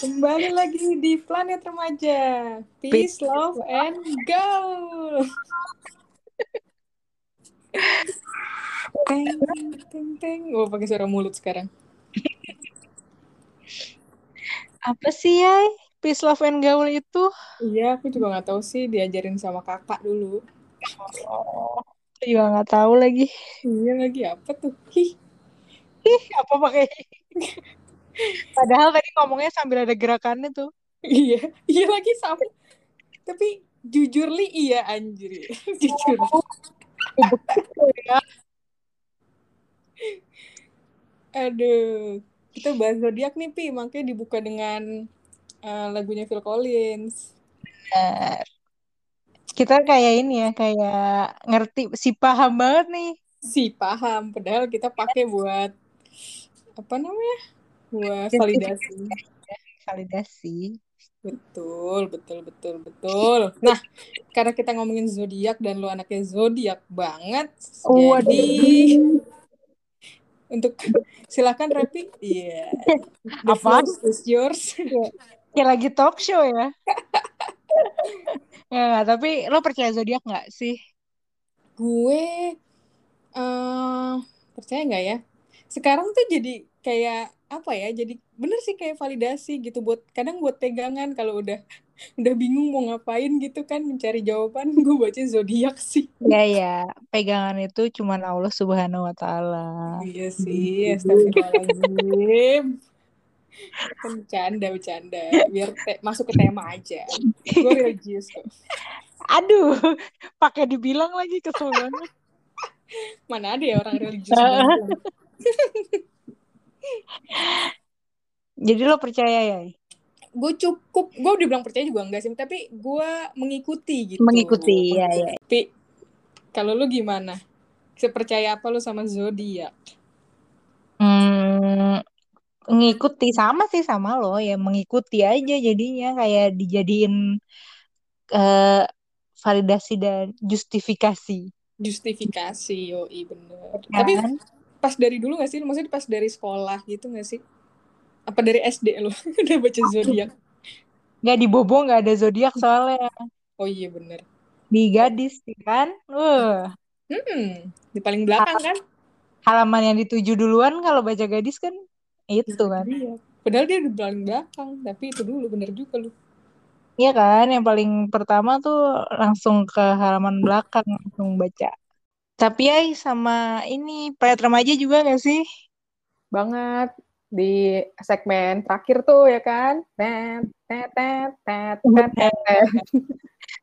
Kembali lagi di Planet Remaja. Peace, love, and go. teng, teng, teng. Oh, pakai suara mulut sekarang. Apa sih ya peace love and gaul itu? Iya, aku juga nggak tahu sih. Diajarin sama kakak dulu. Oh, aku juga nggak tahu lagi. Iya lagi apa tuh? Hih. Ih, apa pakai? Padahal tadi ngomongnya sambil ada gerakannya tuh. Iya, iya lagi sama. Tapi jujur li iya anjir. jujur. ya. Aduh, kita bahas zodiak nih pi, makanya dibuka dengan uh, lagunya Phil Collins. Benar. Kita kayak ini ya, kayak ngerti si paham banget nih. Si paham, padahal kita pakai buat apa namanya? Buat validasi. Validasi. Betul, betul, betul, betul. Nah, karena kita ngomongin zodiak dan lu anaknya zodiak banget, Oh, jadi untuk silakan Repi. Iya. The Apa? is yours. Kayak lagi talk show ya. ya, tapi lo percaya zodiak nggak sih? Gue eh percaya nggak ya? Sekarang tuh jadi kayak apa ya? Jadi bener sih kayak validasi gitu buat kadang buat pegangan kalau udah udah bingung mau ngapain gitu kan mencari jawaban gue baca zodiak sih. Ya ya, pegangan itu cuma Allah Subhanahu wa taala. Iya sih, astagfirullahaladzim. Kan bercanda, bercanda. Biar masuk ke tema aja. Gue religius kok. Aduh, pakai dibilang lagi kesel banget. Mana ada ya orang religius. Jadi lo percaya ya? Gue cukup, gue udah bilang percaya juga enggak sih, tapi gue mengikuti gitu. Mengikuti, ya, ya. Tapi kalau lu gimana? Sepercaya apa lu sama zodiak? Hmm, ngikuti sama sih sama lo ya mengikuti aja jadinya kayak dijadiin eh, validasi dan justifikasi. Justifikasi, yoi bener. Kan? Tapi pas dari dulu gak sih? Maksudnya pas dari sekolah gitu gak sih? Apa dari SD lo udah baca zodiak? Nggak di Bobo nggak ada zodiak soalnya Oh iya bener. di gadis sih kan. Uh, Hmm, di paling belakang kan? halaman yang dituju duluan kalau baca gadis kan itu kan. Iya. Padahal dia di paling belakang, tapi itu dulu bener juga lu. Iya kan, yang paling pertama tuh langsung ke halaman belakang langsung baca. Tapi ya sama ini payat remaja juga gak sih? Banget di segmen terakhir tuh ya kan? Tet tet tet tet tet tet.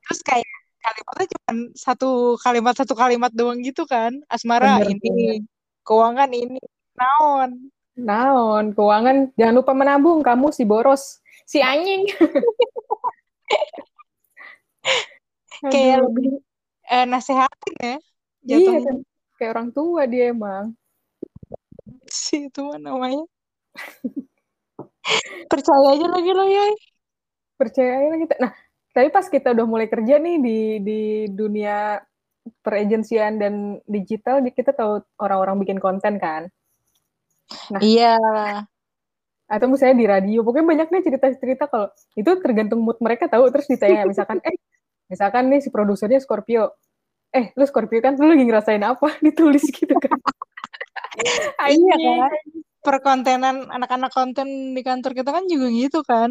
Terus kayak kalimatnya cuma satu kalimat satu kalimat doang gitu kan. Asmara Bener, ini, keuangan ini, naon. Naon, keuangan jangan lupa menabung kamu si boros, si anjing. Kayak lebih eh, nasehatin ya. Iya Jatuhnya kan, kayak orang tua dia emang. sih itu mah namanya. Percaya aja lagi lo ya. Percaya aja kita. Nah, tapi pas kita udah mulai kerja nih di di dunia peragensian dan digital, di- kita tahu orang-orang bikin konten kan. Nah. Iya. atau misalnya di radio pokoknya banyak nih cerita-cerita kalau itu tergantung mood mereka tahu terus ditanya misalkan eh misalkan nih si produsernya Scorpio eh lu Scorpio kan? Lu lagi ngerasain apa? Ditulis gitu kan? Iya kan. Perkontenan anak-anak konten di kantor kita kan juga gitu kan.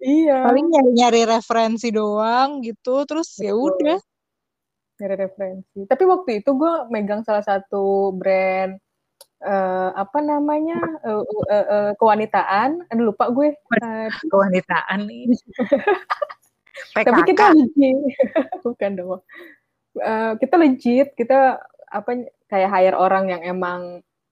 iya. Paling nyari-nyari referensi doang gitu, terus ya udah. Nyari referensi. Tapi waktu itu gue megang salah satu brand eh, apa namanya? Eh, eh, eh, kewanitaan. Aduh lupa gue. Eh, Kewanitaan nih. tapi kita legit bukan dong Eh, kita legit kita apa kayak hire orang yang emang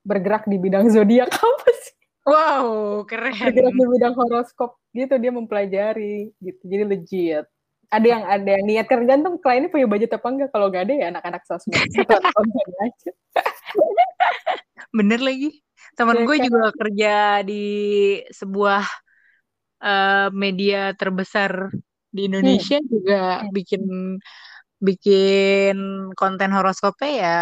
bergerak di bidang zodiak apa sih Wow, keren. bergerak di bidang horoskop gitu dia mempelajari gitu jadi legit ada yang ada yang niat tergantung kliennya punya budget apa enggak kalau gak ada ya anak-anak sosmed aja Bener lagi. Temen Iya gue kan? juga kerja di sebuah eh, media terbesar di Indonesia juga Hmm. bikin bikin konten horoskopnya ya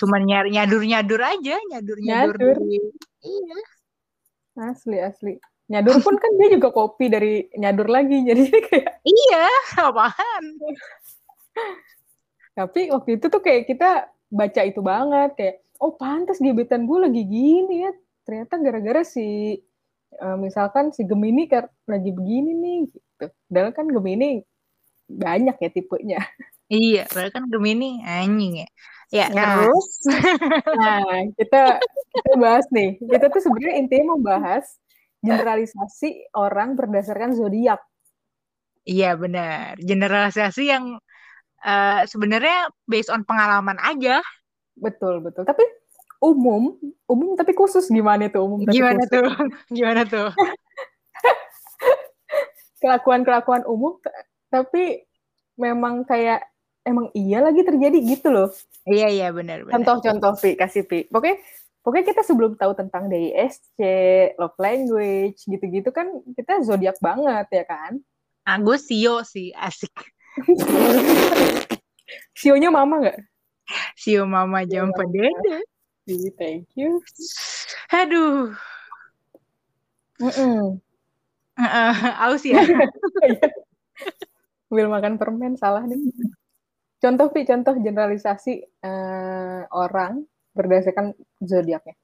cuman nyari nyadur-nyadur aja, nyadur-nyadur Nyadur. dari iya. asli asli Nyadur pun kan dia juga kopi dari nyadur lagi. Jadi kayak Iya, apaan? tapi waktu itu tuh kayak kita baca itu banget kayak oh pantas gebetan gue lagi gini ya. Ternyata gara-gara si eh, misalkan si Gemini kan lagi begini nih gitu. Padahal kan Gemini banyak ya tipenya. Iya, padahal kan Gemini anjing ya. Ya, Nah. terus Nah, kita kita bahas nih. Kita tuh sebenarnya intinya membahas generalisasi orang berdasarkan zodiak. Iya benar. Generalisasi yang eh, sebenarnya based on pengalaman aja. Betul, betul. Tapi umum, umum tapi khusus gimana tuh umum tapi Gimana khusus? tuh? Gimana tuh? Kelakuan-kelakuan umum tapi memang kayak emang iya lagi terjadi gitu loh. Iya iya benar benar. Contoh-contoh Pi, kasih Pi. Pokoknya pokoknya kita sebelum tahu tentang DISC, love language gitu-gitu kan kita zodiak banget ya kan? Ah, gue Sio sih asik. Sionya mama nggak? Sio mama jam. Iya, Thank you. Aduh, Mm-mm. Eh, aus ya. Sambil makan permen salah nih. Contoh Pi, contoh generalisasi eh, orang berdasarkan zodiaknya.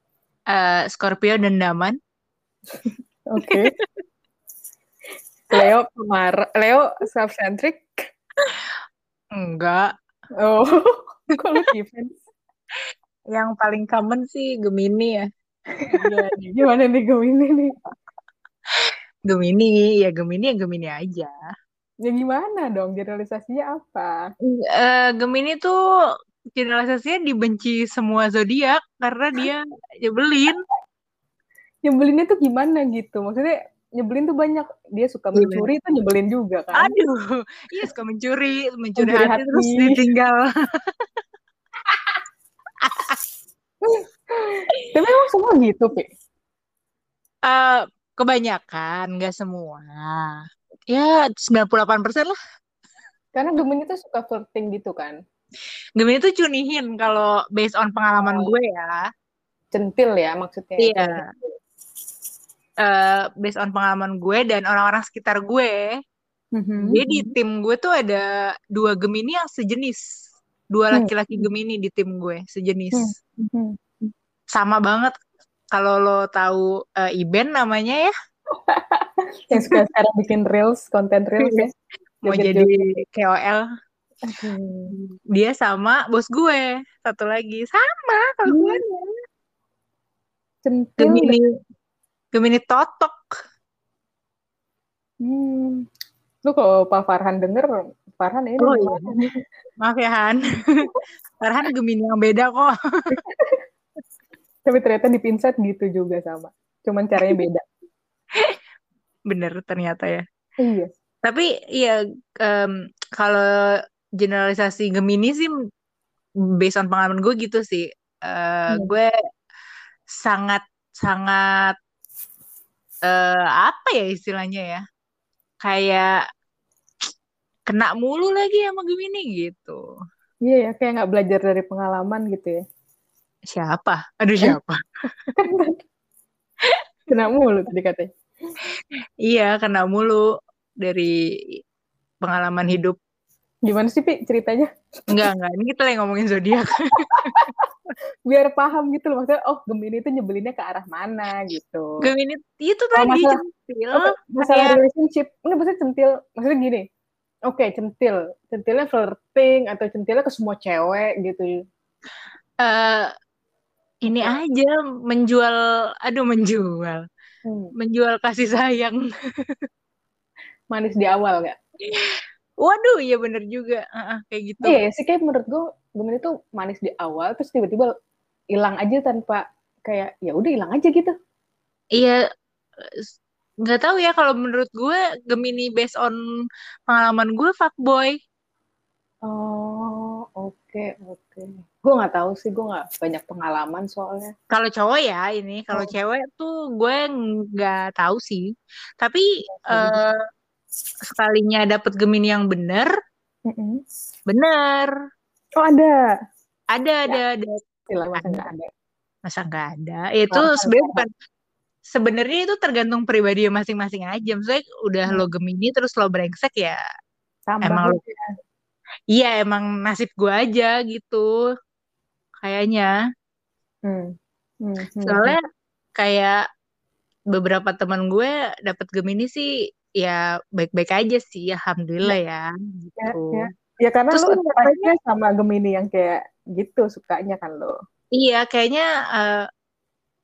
Eh, Scorpio dendaman. Oke. Leo pemarah, Leo self centric. Enggak. Oh, kok lu defense? Yang paling common sih Gemini ya. Iya, nih. Gimana nih Gemini nih? Gemini, ya Gemini ya Gemini aja. Ya gimana dong generalisasinya apa? Eh, Gemini tuh generalisasinya dibenci semua zodiak karena dia nyebelin. Nyebelinnya tuh gimana gitu? Maksudnya nyebelin tuh banyak. Dia suka mencuri tuh nyebelin juga kan? Aduh, iya suka mencuri, mencuri, Mencuri hati, terus hati. ditinggal. Tapi emang semua gitu, Pi. Eh, kebanyakan, nggak semua. Ya, 98% lah. Karena Gemini tuh suka flirting gitu kan. Gemini tuh cunihin kalau based on pengalaman Oh. gue ya. Centil ya maksudnya. Iya. Eh, based on pengalaman gue dan orang-orang sekitar gue. Mhm. Jadi di tim gue tuh ada dua Gemini yang sejenis. Dua Hmm. laki-laki Gemini di tim gue, sejenis. Mhm. Sama banget kalau lo tahu eh, Iben namanya ya, Yang suka sekarang bikin reels, konten reels ya. mau jadi KOL. Aduh. Dia sama bos gue, satu lagi. Sama kalau Hmm. gue. Centil. Gemini Gemini totok. Hmm. Lu kalau Pak Farhan denger, Farhan ini Oh, nih? Maaf ya Han. Farhan Gemini yang beda kok. Tapi ternyata di Pinset gitu juga sama. Cuman caranya beda. Bener ternyata ya. Iya. Tapi ya em, kalau generalisasi Gemini sih based on pengalaman gue gitu sih. Eh, Hmm. Gue sangat sangat eh, apa ya istilahnya ya? Kayak kena mulu lagi sama Gemini gitu. Iya ya, kayak nggak belajar dari pengalaman gitu ya. Siapa? Aduh siapa? Kena mulu tadi katanya. Iya, kena mulu dari pengalaman hidup. Gimana sih, Pi, ceritanya? Enggak, enggak. Ini kita lagi ngomongin zodiak. Biar paham gitu loh. Maksudnya, oh Gemini itu nyebelinnya ke arah mana gitu. Gemini itu Kalau tadi masalah- centil. Apa, masalah kayak- relationship. Enggak, maksudnya centil. Maksudnya gini. Oke, centil. Centilnya flirting atau centilnya ke semua cewek gitu. eh ini aja menjual, aduh menjual, Hmm. menjual kasih sayang. Manis di awal nggak? Waduh, iya bener juga, Heeh, kayak gitu. Iya sih, kayak menurut gue Gemini tuh manis di awal, terus tiba-tiba hilang aja tanpa kayak ya udah hilang aja gitu. Iya, nggak tahu ya kalau menurut gue Gemini based on pengalaman gue fuckboy. Oh, oke, oke. Gue nggak tahu sih, gue nggak banyak pengalaman soalnya. Kalau cowok ya ini, kalau Oh. cewek tuh gue nggak tahu sih. Tapi Hmm. eh, sekalinya dapet Gemini yang bener, Mm-mm. bener. Oh ada. Ada, ada, ada. Gila, masa nggak ada? Masa nggak ada? Itu Oh, sebenarnya bukan sebenarnya itu tergantung pribadi masing-masing aja. Maksudnya udah Hmm. lo Gemini terus lo brengsek ya Tambah emang lo iya emang nasib gue aja gitu kayaknya. Hmm. Hmm, hmm, hmm. Soalnya kayak beberapa teman gue dapet Gemini sih ya baik-baik aja sih, alhamdulillah ya Ya, gitu. ya. Ya karena Terus lu attract-nya sama Gemini yang kayak gitu sukanya kan lo. iya kayaknya eh,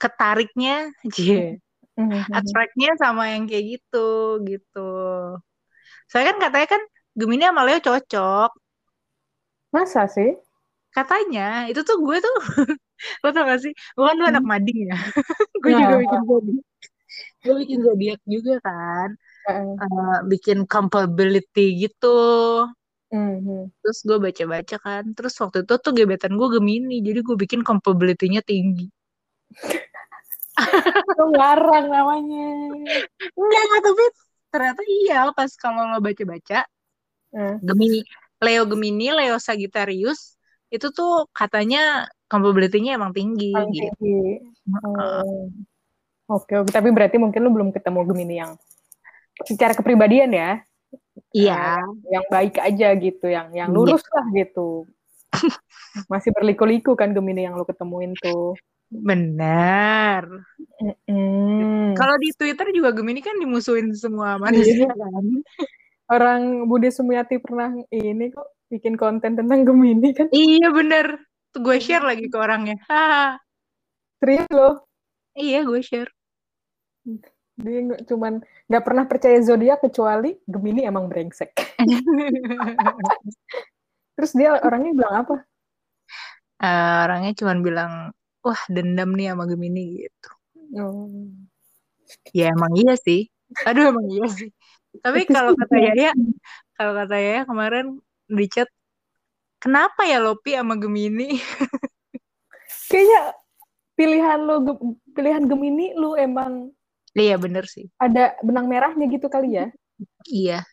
ketariknya cie, Hmm, hmm, hmm. attract-nya sama yang kayak gitu gitu. Saya kan katanya kan Gemini sama Leo cocok. Masa sih? Katanya itu tuh gue tuh lo tau gak sih? Gue kan lu anak Hmm. mading ya. gue juga Nah, bikin zodiak. Gue bikin zodiak juga kan. Eh, bikin compatibility gitu. hmm, hmm. Terus gue baca-baca kan. Terus waktu itu tuh gebetan gue Gemini. Jadi gue bikin compatibility-nya tinggi. Itu ngarang namanya. Enggak, tapi ternyata iya pas kalau lo baca-baca. Eh, Gemini, Leo Gemini, Leo Sagittarius. Itu tuh katanya compatibility-nya emang tinggi paling gitu. tinggi. Oh. Oke, oke. Tapi berarti mungkin lu belum ketemu Gemini yang secara kepribadian ya, Iya. yang baik aja gitu, yang yang Iya. lurus lah gitu. Masih berliku-liku kan Gemini yang lu ketemuin tuh. Benar. Mm-mm. Kalau di Twitter juga Gemini kan dimusuhin semua manusia Iya. kan. Orang Budi Sumiati pernah ini kok bikin konten tentang Gemini kan. Iya bener. Tuh gue share lagi ke orangnya. Serius loh. Iya gue share. Dia nggak- cuman nggak pernah percaya zodiak kecuali Gemini emang brengsek. Terus dia orangnya bilang apa? Eh, orangnya cuma bilang, wah dendam nih sama Gemini gitu. Oh. Ya emang iya sih. Aduh emang iya sih. Tapi kalau kata Yaya, kalau kata Yaya kemarin di chat, kenapa ya Lopi sama Gemini? Kayaknya pilihan lo Ge- pilihan Gemini lu emang Iya bener sih. ada benang merahnya gitu kali ya. Iya.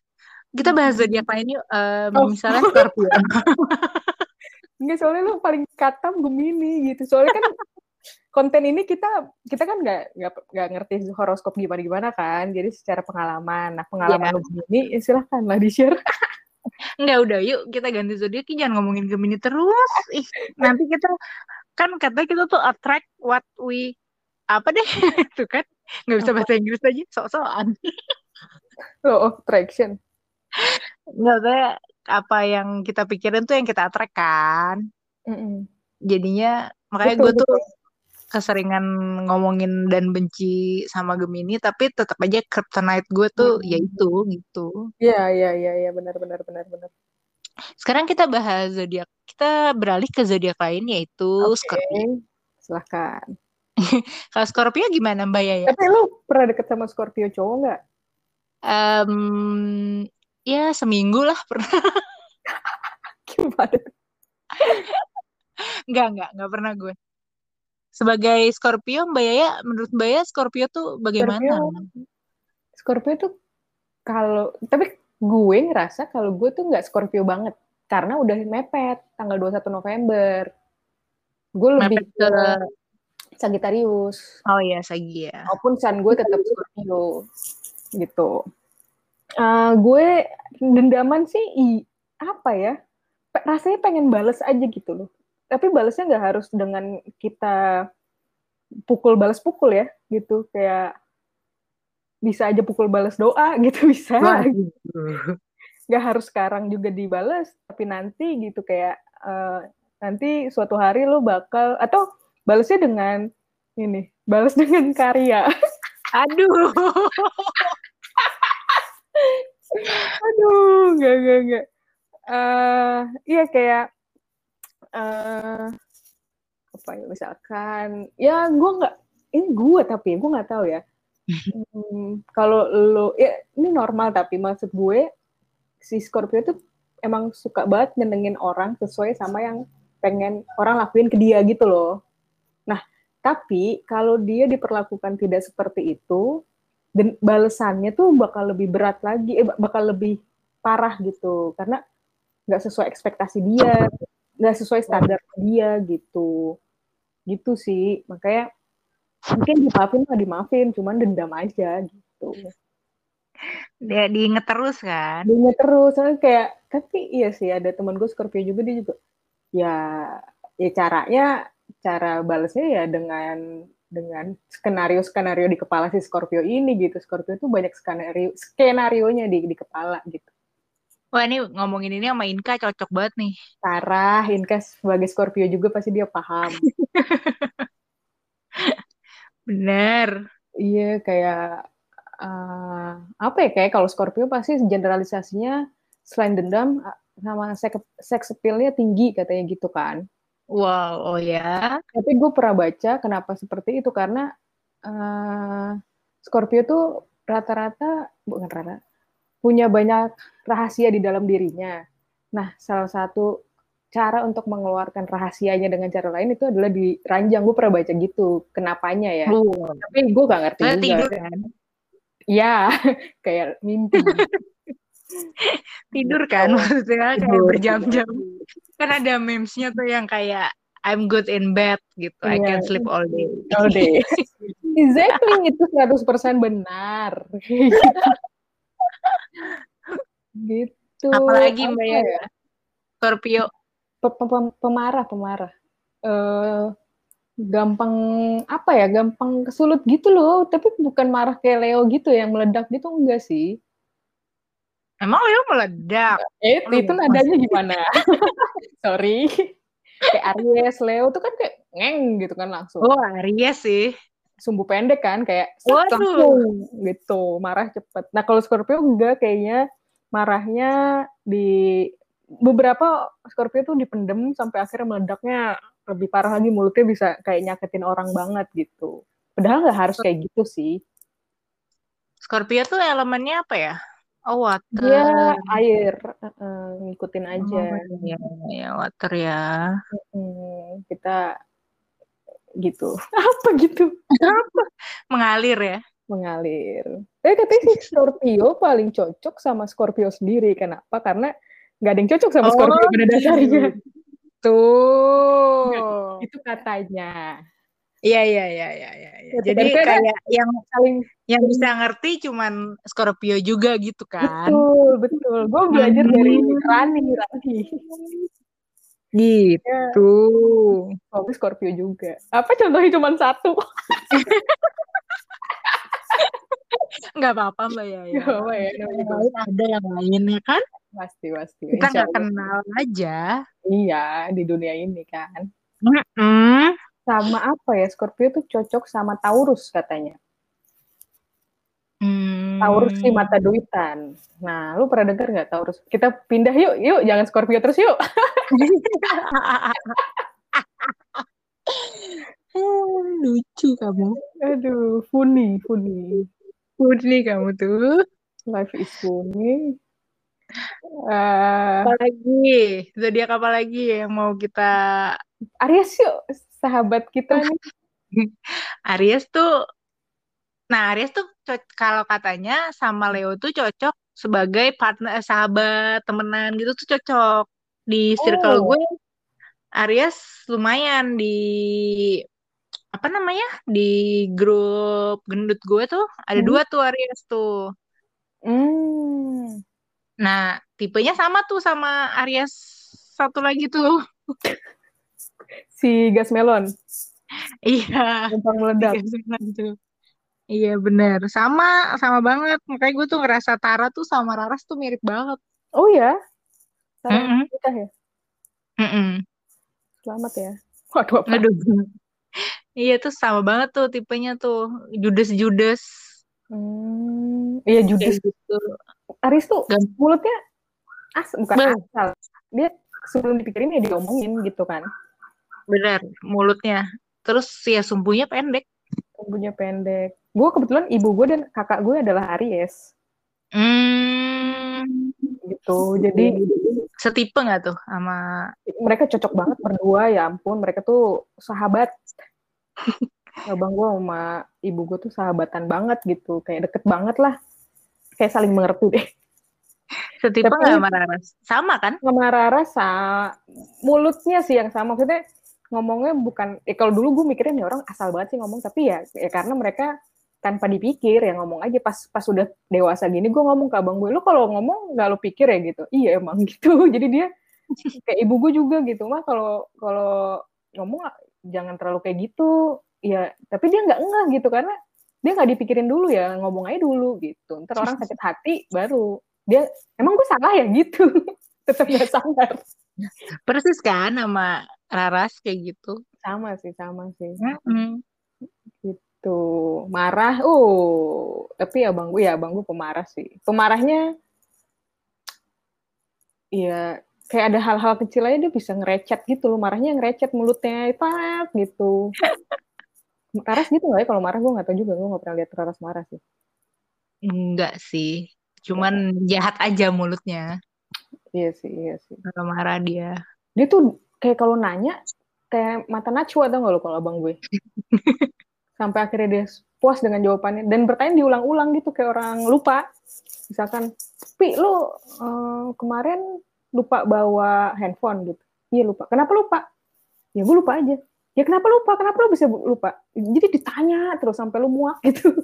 Kita bahas zodiak lain yuk. Em, Oh. misalnya Scorpio. Enggak soalnya lu paling katam Gemini gitu. Soalnya kan konten ini kita kita kan nggak nggak ngerti horoskop gimana gimana kan. Jadi secara pengalaman. Nah pengalaman lu Gemini ya silahkan lah di share. Enggak udah yuk kita ganti zodiak jangan ngomongin Gemini terus. Ih, nanti kita kan katanya kita tuh attract what we apa deh itu kan nggak bisa bahasa Inggris aja sok-sokan Law of attraction. nggak tahu apa yang kita pikirin tuh yang kita attract kan Mm-mm. jadinya makanya gue tuh betul. Keseringan ngomongin dan benci sama Gemini tapi tetap aja kryptonite gue tuh Hmm. yaitu gitu Iya iya iya iya benar benar benar benar. sekarang kita bahas zodiak kita beralih ke zodiak lain yaitu Oke. Scorpio Silahkan. kalau Scorpio gimana Mbak Yaya? Tapi lu pernah deket sama Scorpio cowok nggak? Em, ya seminggu lah pernah Gimana? Enggak, enggak, enggak pernah gue. Sebagai Scorpio, Mbak Yaya, menurut Mbak Yaya Scorpio tuh bagaimana? Scorpio, Scorpio tuh kalau tapi gue ngerasa kalau gue tuh nggak Scorpio banget karena udah mepet tanggal 21 November. Gue lebih Mepet ke, Sagittarius. oh ya, Sagi ya. Walaupun sun gue tetap Scorpio gitu. Eh, gue dendaman sih i- apa ya? Pe- Rasanya pengen bales aja gitu loh. Tapi balesnya nggak harus dengan kita pukul balas pukul ya gitu. Kayak bisa aja pukul balas doa gitu bisa. Wah, nggak harus sekarang juga dibales tapi nanti gitu kayak eh, nanti suatu hari lo bakal atau balesnya dengan ini balas dengan karya. Aduh. aduh nggak nggak nggak. Eh, iya kayak eh apa ya misalkan ya gue nggak ini gue tapi gue nggak tahu ya. Hmm, kalau lo ya ini normal tapi maksud gue si Scorpio tuh emang suka banget nyenengin orang sesuai sama yang pengen orang lakuin ke dia gitu loh. Nah, tapi kalau dia diperlakukan tidak seperti itu, dan balesannya tuh bakal lebih berat lagi, eh, bakal lebih parah gitu, karena nggak sesuai ekspektasi dia, nggak sesuai standar dia gitu, gitu sih. Makanya mungkin dimaafin mah dimaafin. Cuman dendam aja gitu. Dia diinget terus kan. Diinget terus. Soalnya kayak tapi iya sih ada teman gue Scorpio juga dia juga ya ya caranya cara balasnya ya dengan dengan skenario skenario di kepala si Scorpio ini gitu. Scorpio tuh banyak skenario skenario nya di di kepala gitu Wah ini ngomongin ini sama Inka cocok banget nih. Sarah, Inka sebagai Scorpio juga pasti dia paham. Bener. Iya kayak uh, apa ya kayak kalau Scorpio pasti generalisasinya selain dendam sama seks seks appeal-nya tinggi katanya gitu kan. Wow, oh ya. Tapi gue pernah baca kenapa seperti itu karena uh, Scorpio tuh rata-rata bukan rata punya banyak rahasia di dalam dirinya. Nah, salah satu cara untuk mengeluarkan rahasianya dengan cara lain itu adalah di ranjang. Gue pernah baca gitu, kenapanya ya. Tapi gue gak ngerti juga. tidur kan? Iya, kayak mimpi. tidur kan oh, maksudnya tidur. kayak berjam-jam. Kan ada memesnya tuh yang kayak I'm good in bed gitu. Yeah. I can sleep all day. All day. exactly, itu 100% benar. gitu. Apalagi mbak ya, ya? Scorpio. Pemarah pemarah. Uh, gampang apa ya gampang kesulut gitu loh. Tapi bukan marah kayak Leo gitu yang meledak gitu enggak sih. Emang Leo meledak? Eh itu, itu nadanya gimana? Sorry. Kayak Aries Leo tuh kan kayak ngeng gitu kan langsung. Oh Aries sih sumbu pendek kan kayak langsung gitu marah cepet nah kalau Scorpio enggak kayaknya marahnya di beberapa Scorpio tuh dipendem sampai akhirnya meledaknya lebih parah lagi mulutnya bisa kayak nyakitin orang banget gitu padahal nggak harus kayak gitu sih Scorpio tuh elemennya apa ya Oh, water. Dia air, uh, ngikutin aja. Oh, ya, ya, water ya. Hmm, kita gitu. Apa gitu? Apa? Mengalir ya? Mengalir. Eh katanya si Scorpio paling cocok sama Scorpio sendiri. Kenapa? Karena nggak ada yang cocok sama oh, Scorpio pada gitu. dasarnya. Tuh. itu katanya. Iya iya iya iya iya. Ya. Jadi kayak yang saling yang bisa ngerti cuman Scorpio juga gitu kan. Betul, betul. Gue belajar hmm. dari Rani, Rani. Gitu. Ya. Oh, Scorpio juga. Apa contohnya cuma satu? Enggak apa-apa Mbak ya. Gak apa ya. Ada yang lain ya kan? Pasti, pasti. Kita nggak kenal aja. Iya, di dunia ini kan. Mm -mm. Sama apa ya, Scorpio tuh cocok sama Taurus katanya. Hmm. Taurus si mata duitan. Nah, lu pernah dengar nggak Taurus? Kita pindah yuk, yuk, jangan Scorpio terus yuk. Lucu kamu. Aduh, funny, funny. Funny kamu tuh. Life is funny. Uh, apa lagi? Zodiak apa lagi yang mau kita Aries yuk, sahabat kita nih. Aries tuh Nah, Aries tuh kalau katanya sama Leo tuh cocok sebagai partner sahabat, temenan gitu tuh cocok. Di circle oh. gue Aries lumayan di apa namanya di grup gendut gue tuh ada hmm. dua tuh Aries tuh. Hmm. Nah tipenya sama tuh sama Aries satu lagi tuh. Si gas melon. Iya. Gampang meledak. Iya bener, sama sama banget. Makanya gue tuh ngerasa Tara tuh sama Raras tuh mirip banget. Oh ya? Tara mm -mm. nikah ya? Mm -mm. Selamat ya. Waduh apa? Aduh. Iya tuh sama banget tuh tipenya tuh judes-judes. Hmm, iya judes gitu. Aris tuh Dan, mulutnya as bukan ben. asal. Dia sebelum dipikirin ya diomongin gitu kan. Bener, mulutnya. Terus ya sumbunya pendek. Sumbunya pendek. Gue kebetulan ibu gue dan kakak gue adalah Aries. Hmm. Gitu. Jadi setipe nggak tuh sama? mereka cocok banget berdua ya ampun. Mereka tuh sahabat. Abang gue sama ibu gue tuh sahabatan banget gitu. Kayak deket banget lah. Kayak saling mengerti deh. Setipe nggak sama Rara? Sama kan? Sama Rara sa mulutnya sih yang sama. Maksudnya ngomongnya bukan eh kalau dulu gue mikirnya nih orang asal banget sih ngomong. Tapi ya, ya karena mereka tanpa dipikir ya ngomong aja pas pas udah dewasa gini gue ngomong ke abang gue lo kalau ngomong nggak lo pikir ya? Gitu. Iya emang gitu. Jadi dia kayak ibu gue juga gitu mah kalau kalau ngomong jangan terlalu kayak gitu. Ya tapi dia nggak enggak gitu karena dia nggak dipikirin dulu ya ngomong aja dulu gitu. Ntar orang sakit hati baru dia emang gue salah ya? Gitu. Tetap gak sadar. Persis kan sama Raras kayak gitu. Sama sih sama sih. Mm-hmm. Gitu. Marah uh tapi abang gue ya abang gue pemarah sih. Pemarahnya ya kayak ada hal-hal kecil aja dia bisa ngerecet gitu loh. Marahnya ngerecet mulutnya pak gitu. Raras gitu nggak ya kalau marah? Gue nggak tahu juga gue nggak pernah lihat Raras marah sih. Enggak sih. Cuman ya. jahat aja mulutnya. Iya sih iya sih. Kalau marah dia. Dia tuh kayak kalau nanya kayak mata Najwa atau nggak lo kalau abang gue sampai akhirnya dia puas dengan jawabannya dan bertanya diulang-ulang gitu kayak orang lupa misalkan pi lo uh, kemarin lupa bawa handphone gitu. Iya lupa. Kenapa lupa? Ya gue lupa aja. Ya kenapa lupa? Kenapa lo bisa lupa? Jadi ditanya terus sampai lu muak gitu.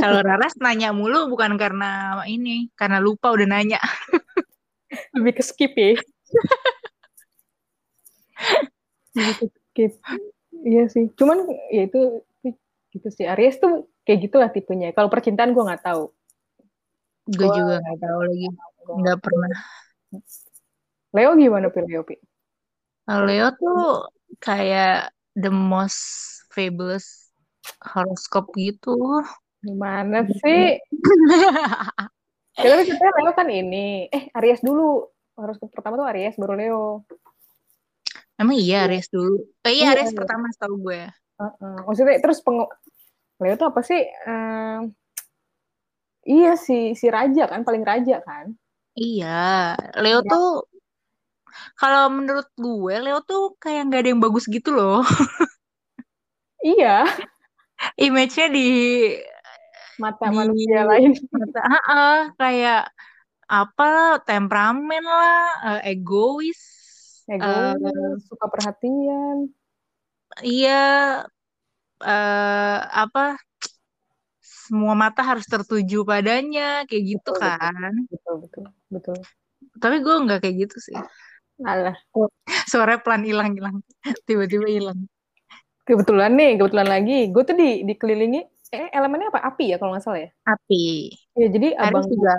Kalau Raras nanya mulu bukan karena ini, karena lupa udah nanya. Lebih ke skip ya. Lebih ke skip. Iya sih. Cuman ya itu, gitu sih. Aries tuh kayak gitulah tipenya. Kalau percintaan gue nggak tahu. Gue juga nggak tahu lagi. Nggak pernah. Leo gimana Pi Leo Pi? Leo tuh kayak the most fabulous horoskop gitu. Gimana sih? Kalau kita Leo kan ini. Eh, Aries dulu. Horoskop pertama tuh Aries, baru Leo. Emang iya Aries dulu? Oh, iya, iya Aries iya. pertama setahu gue. Uh -uh. Maksudnya terus peng Leo tuh apa sih? Uh, iya si si raja kan paling raja kan? Iya, Leo ya. tuh kalau menurut gue Leo tuh kayak nggak ada yang bagus gitu loh. iya. Image-nya di mata di, manusia lain. Mata, uh, uh, kayak apa temperamen lah, uh, egois, egois, uh, suka perhatian. Iya, uh, apa semua mata harus tertuju padanya kayak gitu betul, kan? Betul betul betul. Tapi gue nggak kayak gitu sih. Alah. suara pelan hilang hilang. Tiba-tiba hilang. Kebetulan nih kebetulan lagi. Gue tuh di dikelilingi eh elemennya apa? Api ya kalau nggak salah ya? Api. Ya jadi abang juga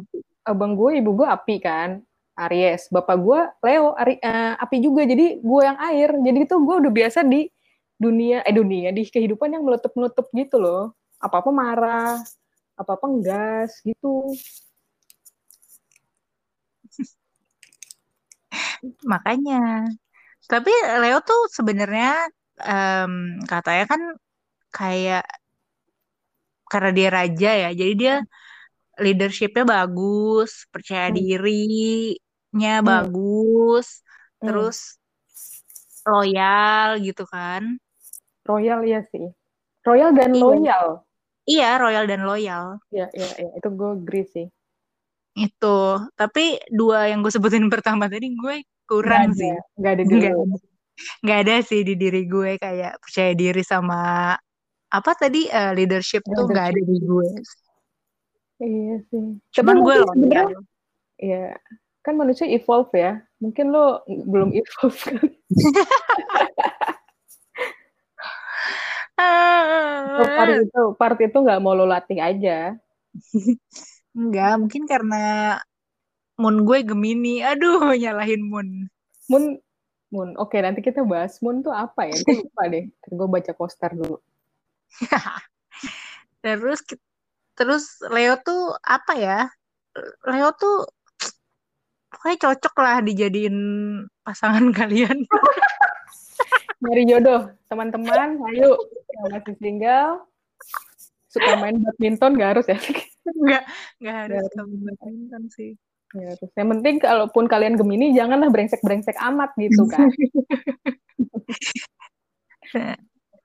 abang gue ibu gue api kan Aries bapak gue Leo Ari, uh, api juga jadi gue yang air jadi itu gue udah biasa di dunia eh dunia di kehidupan yang meletup meletup gitu loh apa-apa marah, apa-apa ngegas gitu. Makanya. Tapi Leo tuh sebenarnya um, katanya kan kayak karena dia raja ya, jadi dia leadershipnya bagus, percaya hmm. dirinya hmm. bagus, hmm. terus loyal gitu kan? Royal ya sih. Royal dan iya. loyal. Iya, royal dan loyal. Iya, iya, iya. Itu gue agree sih. Itu. Tapi dua yang gue sebutin pertama tadi gue kurang gak sih. Gak ada di gak, gak ada sih di diri gue kayak percaya diri sama apa tadi uh, leadership, leadership tuh gak ada di gue. Iya sih. Cuman gue loh. Iya. Kan manusia evolve ya. Mungkin lo belum evolve kan. Oh, part itu part itu nggak mau lo latih aja. Enggak, mungkin karena moon gue Gemini. Aduh, nyalahin moon. Moon Moon. Oke, nanti kita bahas Moon tuh apa ya? Gue lupa deh. Gue baca poster dulu. terus terus Leo tuh apa ya? Leo tuh kayak cocok lah dijadiin pasangan kalian. Nyari jodoh, teman-teman. Ayo, yang masih single, suka main badminton gak harus ya? Enggak, enggak harus suka main badminton sih. Ya, harus. Yang penting kalaupun kalian Gemini, janganlah brengsek-brengsek amat gitu kan.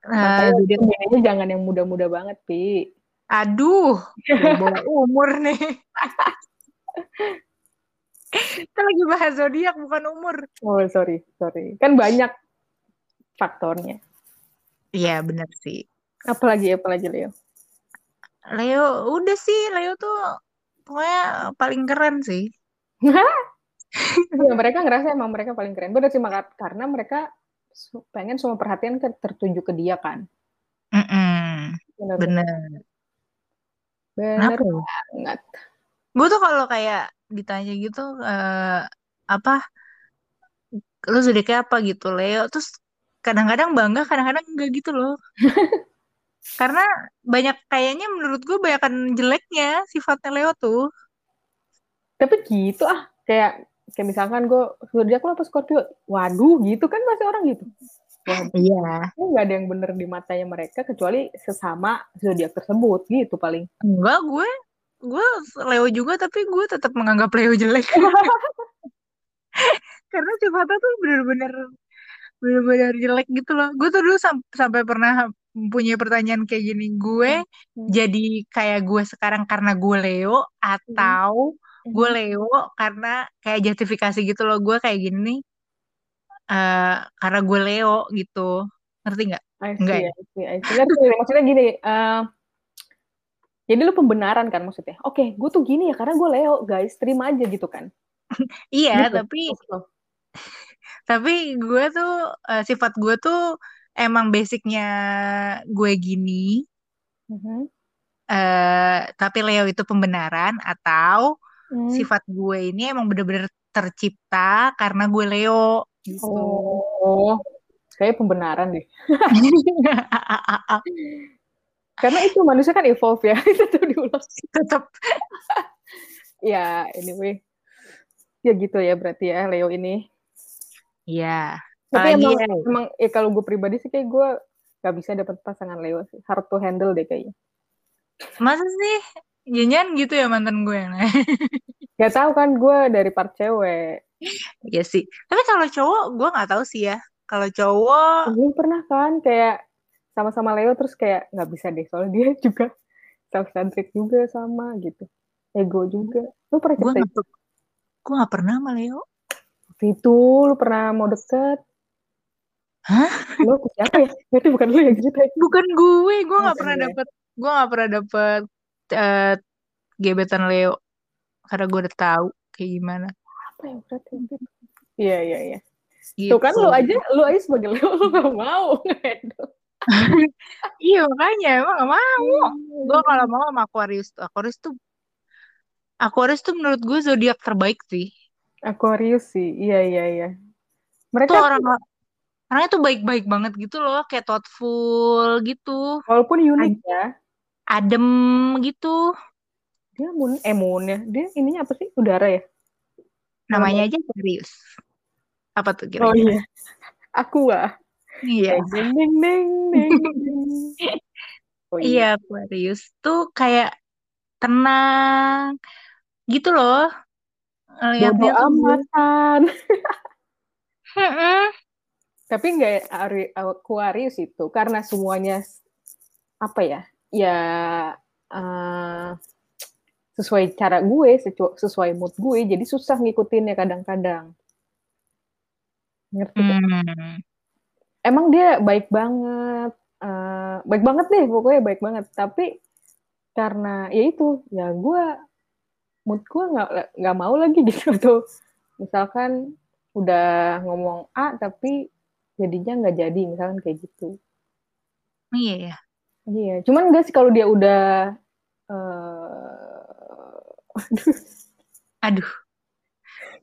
nah, Makanya jangan yang muda-muda banget, Pi. Aduh, bawa umur nih. Kita lagi bahas zodiak bukan umur. Oh, sorry, sorry. Kan banyak faktornya. Iya bener sih. Apalagi apalagi Leo. Leo udah sih Leo tuh pokoknya paling keren sih. ya, mereka ngerasa emang mereka paling keren. Benar sih maka, karena mereka pengen semua perhatian tertuju ke dia kan. Mm -mm. Bener. Bener. Kenapa? Ya? banget. Gue tuh kalau kayak ditanya gitu uh, apa lu kayak apa gitu Leo terus kadang-kadang bangga kadang-kadang enggak gitu loh karena banyak kayaknya menurut gue banyakan jeleknya sifatnya Leo tuh tapi gitu ah kayak kayak misalkan gue zodiak lo apa Scorpio waduh gitu kan masih orang gitu Waduh, iya. Nggak ada yang bener di matanya mereka kecuali sesama zodiak tersebut gitu paling. Enggak gue gue Leo juga tapi gue tetap menganggap Leo jelek. Karena sifatnya tuh bener-bener bener-bener jelek gitu loh. Gue tuh dulu sam sampai pernah punya pertanyaan kayak gini gue hmm. jadi kayak gue sekarang karena gue Leo atau hmm. gue Leo karena kayak justifikasi gitu loh. Gue kayak gini uh, karena gue Leo gitu ngerti nggak? Enggak. Ya? Maksudnya gini, uh, jadi lu pembenaran kan maksudnya. Oke, okay, gue tuh gini ya karena gue Leo, guys. Terima aja gitu kan. iya, gitu. tapi tapi gue tuh uh, sifat gue tuh emang basicnya gue gini. Uh -huh. uh, tapi Leo itu pembenaran atau hmm. sifat gue ini emang bener-bener tercipta karena gue Leo gitu. Oh, kayak pembenaran deh. Karena itu manusia kan evolve ya, tetap diulang. Tetap. ya, anyway. Ya gitu ya berarti ya Leo ini. Iya. Tapi emang, ya. emang ya kalau gue pribadi sih kayak gue gak bisa dapet pasangan Leo sih. Hard to handle deh kayaknya. Masa sih? Jangan gitu ya mantan gue yang Gak tau kan gue dari part cewek. Iya sih. Tapi kalau cowok gue gak tahu sih ya. Kalau cowok. Gue pernah kan kayak sama-sama Leo terus kayak nggak bisa deh soalnya dia juga self centric juga sama gitu ego juga lu pernah gue gak, gue gak pernah sama Leo waktu itu lu pernah mau deket Hah? Lu siapa ya? Berarti bukan lu yang cerita. Bukan gue, gue gak pernah ya? dapet, gue gak pernah dapet uh, gebetan Leo. Karena gue udah tahu kayak gimana. Apa ya berarti? Iya, iya, iya. Gitu. Tuh kan lu aja, lu aja sebagai Leo, lu gak mau. iya makanya emang gak mau hmm. gue kalau mau sama Aquarius tuh Aquarius tuh Aquarius tuh menurut gue zodiak terbaik sih Aquarius sih iya iya iya mereka tuh orang orangnya tuh baik-baik banget gitu loh kayak thoughtful gitu walaupun unik Ad ya adem gitu dia moon eh moon ya dia ininya apa sih udara ya namanya aja Aquarius apa tuh kira-kira oh iya Aqua Iya. Ding ding ding ding. Oh, iya. iya, Aquarius tuh kayak tenang gitu loh. Bodo amatan. Tapi enggak Aquarius itu karena semuanya apa ya? Ya uh, sesuai cara gue, sesuai mood gue, jadi susah ngikutinnya kadang-kadang. Ngerti? Hmm. Emang dia baik banget uh, baik banget deh pokoknya baik banget. Tapi karena ya itu ya gue mood gue nggak nggak mau lagi gitu atau misalkan udah ngomong A tapi jadinya nggak jadi misalkan kayak gitu. Iya ya iya cuman enggak sih kalau dia udah uh, aduh.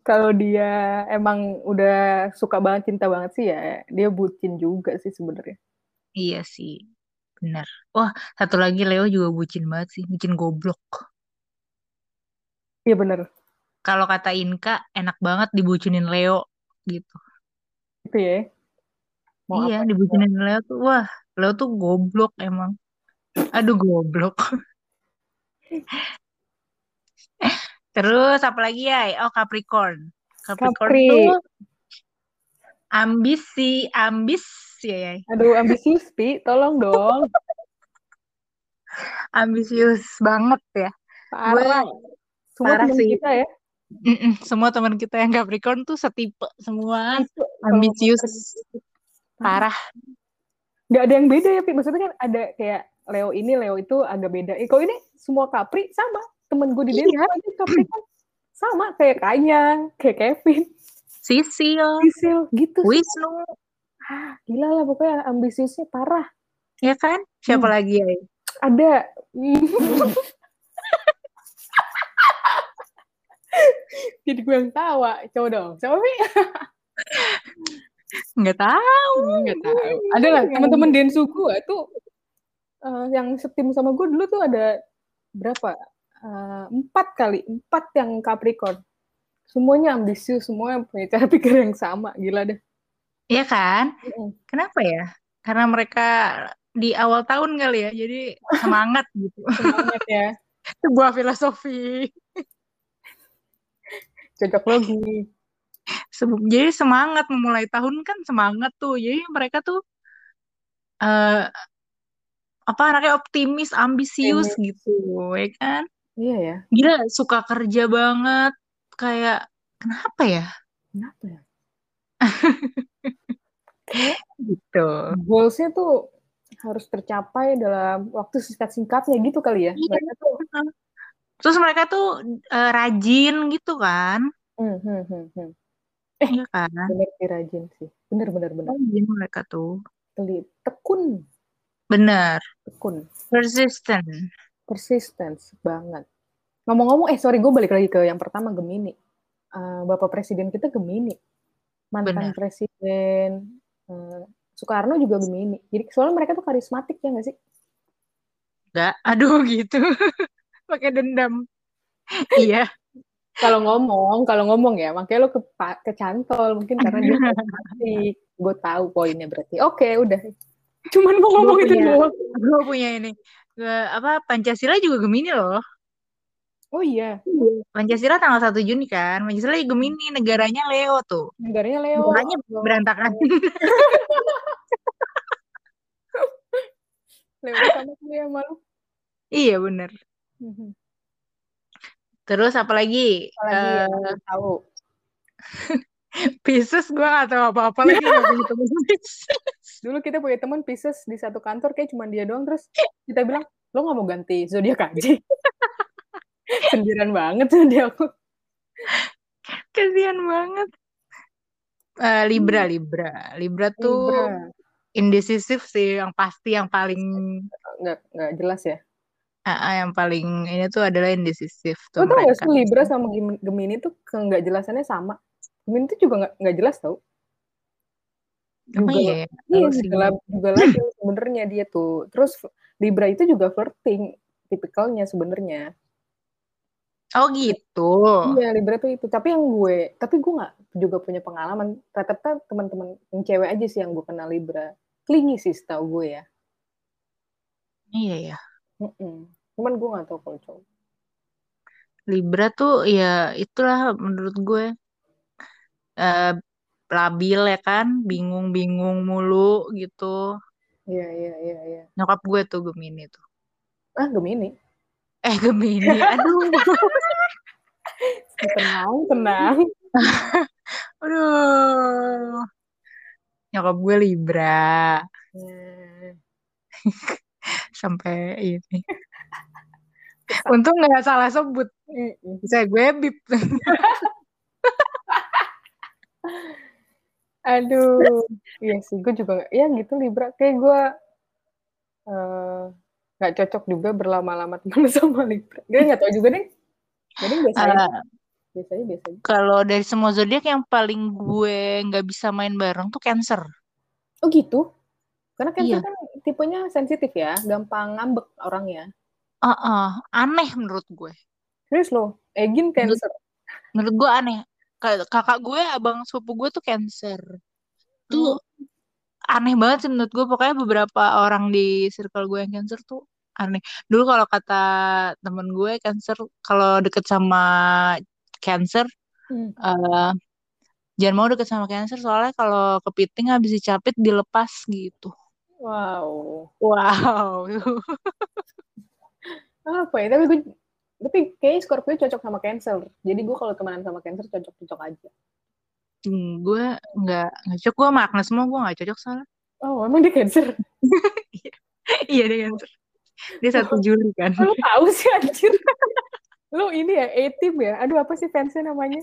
Kalau dia emang udah suka banget cinta banget sih ya dia bucin juga sih sebenarnya. Iya sih benar. Wah satu lagi Leo juga bucin banget sih bucin goblok. Iya benar. Kalau kata Inka enak banget dibucinin Leo gitu. Itu ya. Mau iya apa? dibucinin Leo tuh wah Leo tuh goblok emang. Aduh goblok Terus apa lagi ya? Oh Capricorn. Capricorn Capri. tuh ambisi, ambis ya, ya. Aduh ambisius Pi, tolong dong. ambisius banget ya. Parah. Gue, semua parah teman kita ya. Mm-mm, semua teman kita yang Capricorn tuh setipe semua ambisius. parah. Nggak ada yang beda ya, Pi. Maksudnya kan ada kayak Leo ini, Leo itu agak beda. Eh, kalau ini semua Capri sama. Temen gue di Iya. Denver aja Capri kan sama kayak Kanya, kayak Kevin, Sisil, Sisil, gitu. Wisnu, Ah, gila lah pokoknya ambisiusnya parah. ya kan? Siapa Hmm. lagi ya? Ada. Jadi gue yang tawa. Coba dong. Siapa Pi? Nggak tahu. Nggak tahu. Ada lah teman-teman Densu gue tuh eh, yang setim sama gue dulu tuh ada berapa? Eh, empat kali, empat yang Capricorn. Semuanya ambisius, semua punya cara pikir yang sama. Gila deh. Iya kan? Mm. Kenapa ya? Karena mereka di awal tahun kali ya, jadi semangat gitu. Semangat ya. Sebuah filosofi. Cocok. Sebu- Jadi semangat memulai tahun kan semangat tuh. Jadi mereka tuh eh apa anaknya optimis, ambisius gitu, ya kan? Iya ya. Gila suka kerja banget. Kayak kenapa ya? Kenapa ya? Gitu. Goalsnya tuh harus tercapai dalam waktu singkat-singkatnya gitu kali ya. Iya. Mereka tuh Terus mereka tuh eh, rajin gitu kan? hmm, hmm, hmm, hmm. Iya kan? bener sih rajin sih. Bener bener bener. Rajin mereka tuh. Tekun, Bener. tekun, Persistent. Persistence banget. Ngomong-ngomong, eh sorry gue balik lagi ke yang pertama Gemini. Eh, Bapak Presiden kita Gemini, mantan Bener. Presiden eh, Soekarno juga Gemini. Jadi soalnya mereka tuh karismatik ya nggak sih? Enggak. Aduh gitu. Pakai dendam. Iya. Kalau ngomong, kalau ngomong ya, makanya lo ke kecantol mungkin karena dia karismatik. Gue tahu poinnya berarti. Oke, udah. Cuman mau ngomong Gua itu punya- doang. Gue punya ini. Apa Pancasila juga Gemini loh. Oh iya, Pancasila tanggal 1 Juni kan. Pancasila juga Gemini, negaranya Leo tuh. negaranya Leo. Negaranya berantakan. Leo sama ya malu. iya bener. Terus apa lagi? Apalagi Eh, yang lo tahu. Pisces gue gak tahu apa-apa lagi Dulu kita punya teman Pisces di satu kantor kayak cuma dia doang terus kita bilang lo nggak mau ganti zodiak aja. Sendirian banget tuh dia aku. Kasian banget. Eh, Libra, Libra. Libra tuh Libra. indecisif sih, yang pasti yang paling Nggak nggak jelas ya. ah, ah, yang paling ini tuh adalah indecisif tuh Lo tau gak mereka. sih Libra sama Gem- Gemini tuh nggak jelasannya sama. Gemini tuh juga nggak jelas tau. Juga iya ya? Iya, sih juga, lab- juga labil sebenarnya dia tuh. Terus Libra itu juga flirting tipikalnya sebenarnya. Oh gitu. Iya, Libra tuh itu. Tapi yang gue, tapi gue nggak juga punya pengalaman. Rata-rata teman-teman yang cewek aja sih yang gue kenal Libra. Klingi sih setahu gue ya. Iya ya. Mm-mm. Cuman gue nggak tahu kalau cowok. Libra tuh ya itulah menurut gue eh labil ya kan, bingung-bingung mulu gitu. Iya, iya, iya, iya. Nyokap gue tuh Gemini tuh. Ah, Gemini. Eh Gemini, aduh. Tenang, tenang. Aduh. Nyokap gue Libra. Nah, Sampai ini. Untung nggak salah sebut. Bisa gue bip. Aduh, iya sih, gue juga ya gitu Libra. Kayak gue eh, nggak cocok juga berlama-lama teman sama Libra. Gue nggak tahu juga deh. Jadi biasa aja, Eh, biasa aja, biasa aja. kalau dari semua zodiak yang paling gue nggak bisa main bareng tuh Cancer. Oh gitu? Karena Cancer Iya. kan tipenya sensitif ya, gampang ngambek orangnya. Ah, ah, aneh menurut gue. Serius loh, Egin Cancer. Menurut gue aneh. Ka- Kakak gue, abang sepupu gue tuh Cancer. Tuh aneh banget sih menurut gue. Pokoknya beberapa orang di circle gue yang Cancer tuh aneh. Dulu kalau kata temen gue Cancer, kalau deket sama Cancer, Hmm. eh jangan mau deket sama Cancer soalnya kalau kepiting habis dicapit dilepas gitu. Wow. Wow. Apa ya? Tapi gue, tapi kayaknya Scorpio cocok sama Cancer. Jadi gue kalau temenan sama Cancer cocok-cocok aja. Hmm, gue nggak nggak cocok gue Agnes semua gue nggak cocok soalnya Oh, emang dia Cancer? iya dia Cancer dia satu Juli kan Lu tahu sih anjir. Lu ini ya, A-Team ya? Aduh, apa sih fansnya namanya?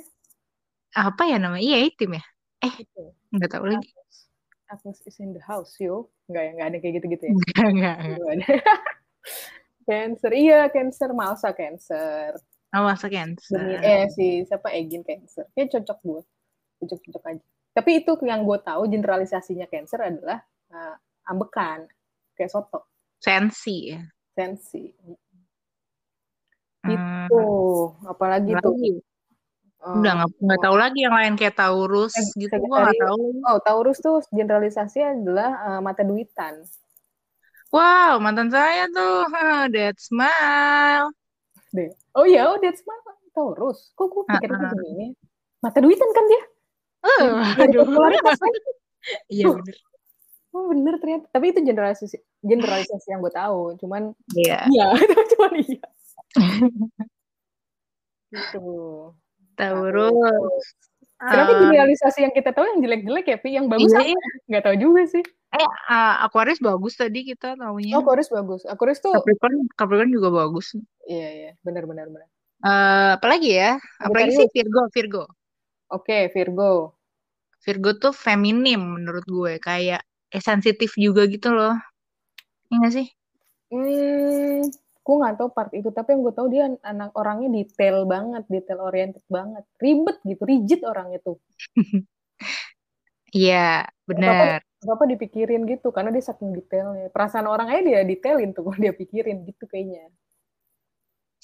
apa ya namanya iya tim ya eh Gitu. nggak tahu lagi Agnes is in the house, yo. Enggak ya, enggak ada kayak gitu-gitu ya? nggak nggak nggak Nggak. cancer, iya Cancer, Malsa Cancer. oh masa Cancer Demi, eh si siapa Egin Cancer. Kayak cocok gue. Cocok-cocok aja. Tapi itu yang gue tahu generalisasinya Cancer adalah uh, ambekan. Kayak soto. sensi ya Sensi. Hmm, Gitu. Apalagi tuh. lagi uh, udah nggak nggak tahu lagi yang lain kayak Taurus Sag- gitu gue nggak tahu. Oh, Taurus tuh generalisasi adalah uh, mata duitan. Wow mantan saya tuh that smile Deh. Oh iya, oh that's my Taurus. Kok gue pikir Ah, ah. itu Gemini? Mata duitan kan dia? Dari aduh iya bener Oh bener ternyata. Tapi itu generalisasi generalisasi yang gue tahu. Cuman iya iya, cuman iya. Gitu. Taurus Kenapa Eh, generalisasi yang kita tahu yang jelek-jelek ya, Pi? Yang bagus iya, apa? iya. Nggak tahu juga sih. Eh uh, Aquarius bagus tadi kita taunya Oh, Aquarius bagus. Aquarius tuh, Capricorn Capricorn juga bagus iya, iya. Benar-benar. benar. Eh, apalagi ya apalagi sih. Virgo Virgo Oke, Virgo. Virgo tuh feminim menurut gue kayak eh, sensitif juga gitu loh Iya gak sih Hmm, gue nggak tahu part itu. Tapi yang gue tahu dia anak orangnya detail banget, detail oriented banget. Ribet gitu, rigid orangnya tuh. iya bener apa dipikirin gitu, karena dia saking detailnya. Perasaan orang aja dia detailin tuh, dia pikirin gitu kayaknya.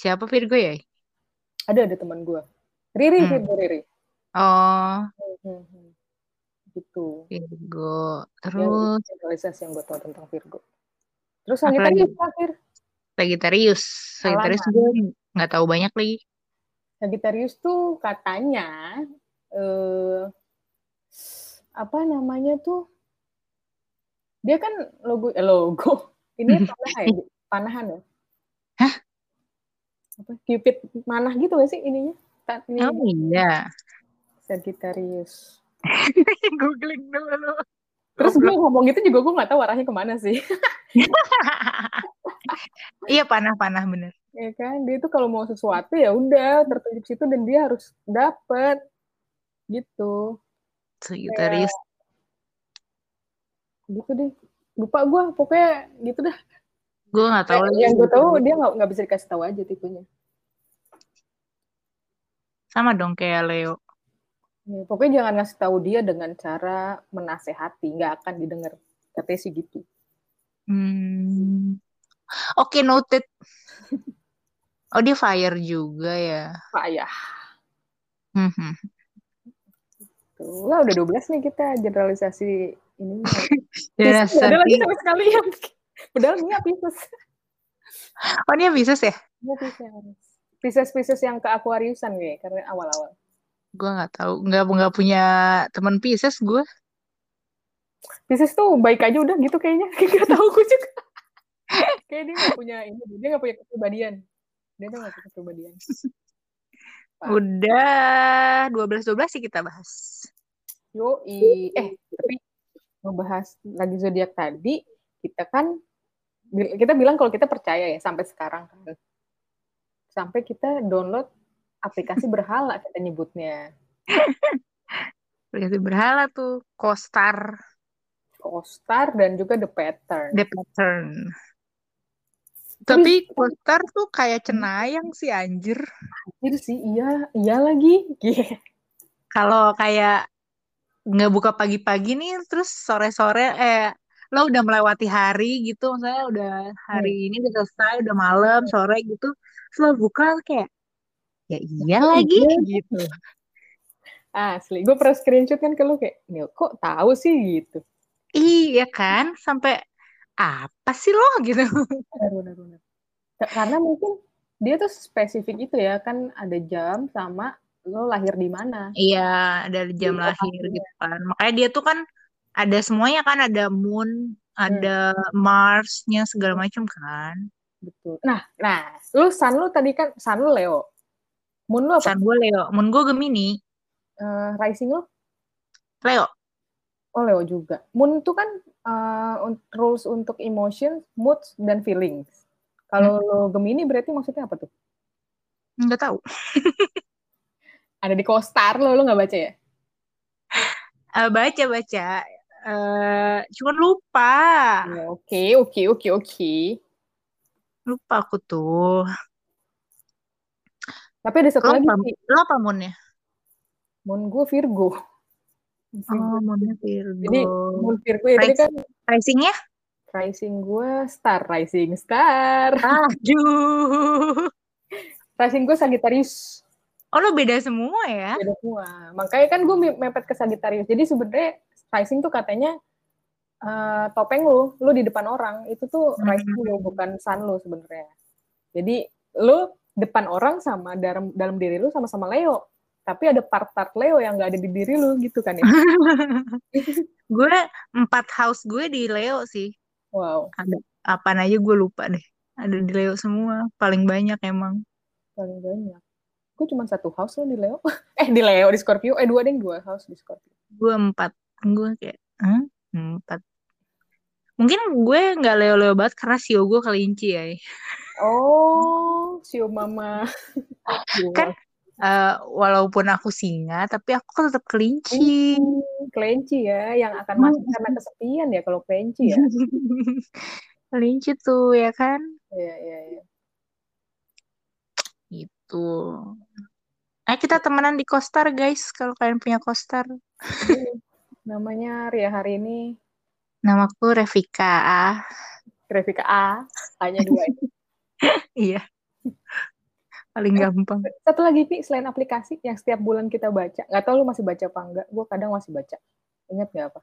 siapa Virgo ya Ada ada teman gue. Riri, Hmm. Virgo Riri. oh Hmm, hmm. Gitu. Virgo terus generalisasi yang gue tahu tentang Virgo. Terus apa lagi Sagittarius terakhir. Sagittarius Sagittarius gue nggak tahu banyak lagi Sagittarius tuh katanya eh apa namanya tuh? Dia kan logo eh, logo. Ini panah ya, panahan ya? Hah? Apa? Cupid manah gitu gak sih ininya? Ini oh iya Sagittarius. googling dulu Terus gue ngomong gitu juga gue nggak tahu arahnya ke mana sih. iya panah-panah bener ya kan dia tuh kalau mau sesuatu ya udah tertunjuk situ dan dia harus dapet gitu Sagittarius gitu deh. Lupa gue pokoknya gitu dah. Gue nggak tahu Eh, yang gue tahu dia nggak nggak bisa dikasih tahu aja tipenya. Sama dong kayak Leo. Ya, pokoknya jangan ngasih tahu dia dengan cara menasehati nggak akan didengar. Katanya sih gitu. Hmm. oke noted. Oh dia fire juga ya. Pak ya Hmm, hmm. tuh lah udah 12 nih kita generalisasi ini Ya, Pisces ada lagi sedih. sama sekali yang padahal ini Pisces. Oh dia bisa ya? Iya Pisces. Pisces Pisces yang ke Aquariusan kayak karena awal-awal. Gue nggak tahu. Nggak nggak punya teman Pisces gue Pisces tuh baik aja udah gitu kayaknya. Nggak tahu gue juga. Kayak dia nggak punya ini dia nggak punya kepribadian. Dia tuh nggak punya kepribadian. Udah 12 12 sih kita bahas. Yo eh tapi ngebahas lagi zodiak tadi kita kan kita bilang kalau kita percaya ya sampai sekarang kan. Sampai kita download aplikasi berhala kita nyebutnya. Berarti berhala tuh Costar Costar dan juga The Pattern. The Pattern. Tapi- Costar tuh kayak cenayang sih anjir. Anjir sih iya iya lagi. Iya. kalau kayak nggak buka pagi-pagi nih terus sore-sore eh lo udah melewati hari gitu misalnya udah hari ini udah selesai udah malam sore gitu terus lo buka kayak ya iya lagi. gitu. Asli gue pernah screenshot kan ke lu kayak "Nih, kok tahu sih? Gitu. Iya kan sampai apa sih lo? Gitu. Benar benar benar. Ka- karena mungkin dia tuh spesifik itu ya kan ada jam sama lo lahir di mana iya dari jam Iya, lahir gitu kan makanya dia tuh kan ada semuanya kan ada moon ada Marsnya segala macam kan betul nah nah lu sun lu tadi kan sun lu Leo moon lu apa Sun gue Leo moon gue Gemini Eh, rising lu Leo. Oh Leo juga. Moon itu kan uh, rules untuk emotion, mood, dan feelings. Kalau hmm. lo Gemini berarti maksudnya apa tuh? Nggak tahu. Ada di Kostar lo, lo nggak baca ya? Uh, baca baca. Uh, cuman lupa. Oke oke oke oke. Lupa aku tuh. Tapi ada satu lo lagi. Apa, lo apa moonnya? Moon gue Virgo. Oh, moonnya Virgo. Jadi moon Virgo ya tadi kan. Risingnya? Rising gue star, rising star. Aduh. rising gue Sagittarius. Oh lo beda semua ya? Beda semua. Makanya kan gue mepet ke Sagittarius. Jadi sebenarnya rising tuh katanya uh, topeng lu, lu di depan orang itu tuh hmm. rising lu bukan sun lu sebenarnya. Jadi lu depan orang sama dalam dalam diri lu sama-sama Leo. Tapi ada part-part Leo yang gak ada di diri lu gitu kan ya. gue empat house gue di Leo sih. Wow. Ada apa aja gue lupa deh. Ada di Leo semua, paling banyak emang. Paling banyak. Gue cuma satu house lo di Leo. eh di Leo di Scorpio. Eh dua deh dua house di Scorpio. Gue empat. Gue kayak huh? empat. Mungkin gue nggak Leo-Leo banget karena sio gue kelinci ya. Oh, sio mama. kan uh, walaupun aku singa, tapi aku kan tetap kelinci. Hmm, kelinci ya, yang akan masuk karena kesepian ya kalau kelinci ya. kelinci tuh ya kan? Iya, iya, iya. Itu. Eh kita temenan di Kostar guys, kalau kalian punya Kostar. Namanya Ria hari ini. Namaku Revika A. Revika A, hanya dua. iya. Paling eh, gampang. Satu lagi, Pi, selain aplikasi yang setiap bulan kita baca. Nggak tahu lu masih baca apa enggak. Gue kadang masih baca. Ingat nggak apa?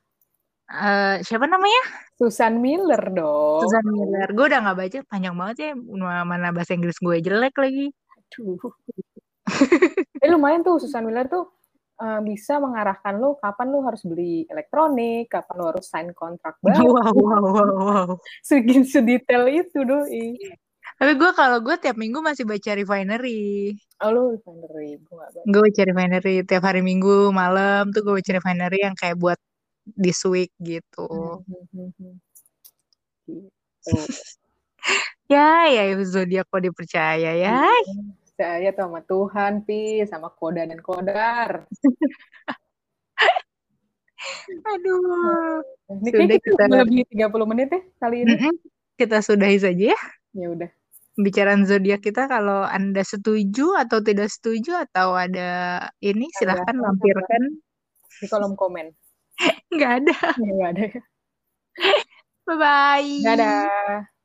Uh, siapa namanya? Susan Miller dong. Susan Miller. Gue udah nggak baca panjang banget ya. Mana bahasa Inggris gue jelek lagi. Aduh. eh, lumayan tuh Susan Miller tuh uh, bisa mengarahkan lo kapan lo harus beli elektronik, kapan lo harus sign kontrak baru. Wow, wow, wow, wow. Segin sedetail itu doi. Tapi gue kalau gue tiap minggu masih baca refinery. Oh lu refinery, gue gak baca. Gue baca refinery tiap hari minggu malam tuh gue baca refinery yang kayak buat this week gitu. Hmm, hmm, hmm, gitu. ya, ya zodiak kok dipercaya ya. Iya percaya tuh sama Tuhan, Pi, sama koda dan kodar. Aduh. Ini sudah kita, lebih 30 menit ya kali ini. Kita sudahi saja ya. Ya udah. Bicaraan zodiak kita kalau Anda setuju atau tidak setuju atau ada ini silahkan lampirkan di kolom komen. Nggak ada. Nggak ada. Bye bye. Dadah.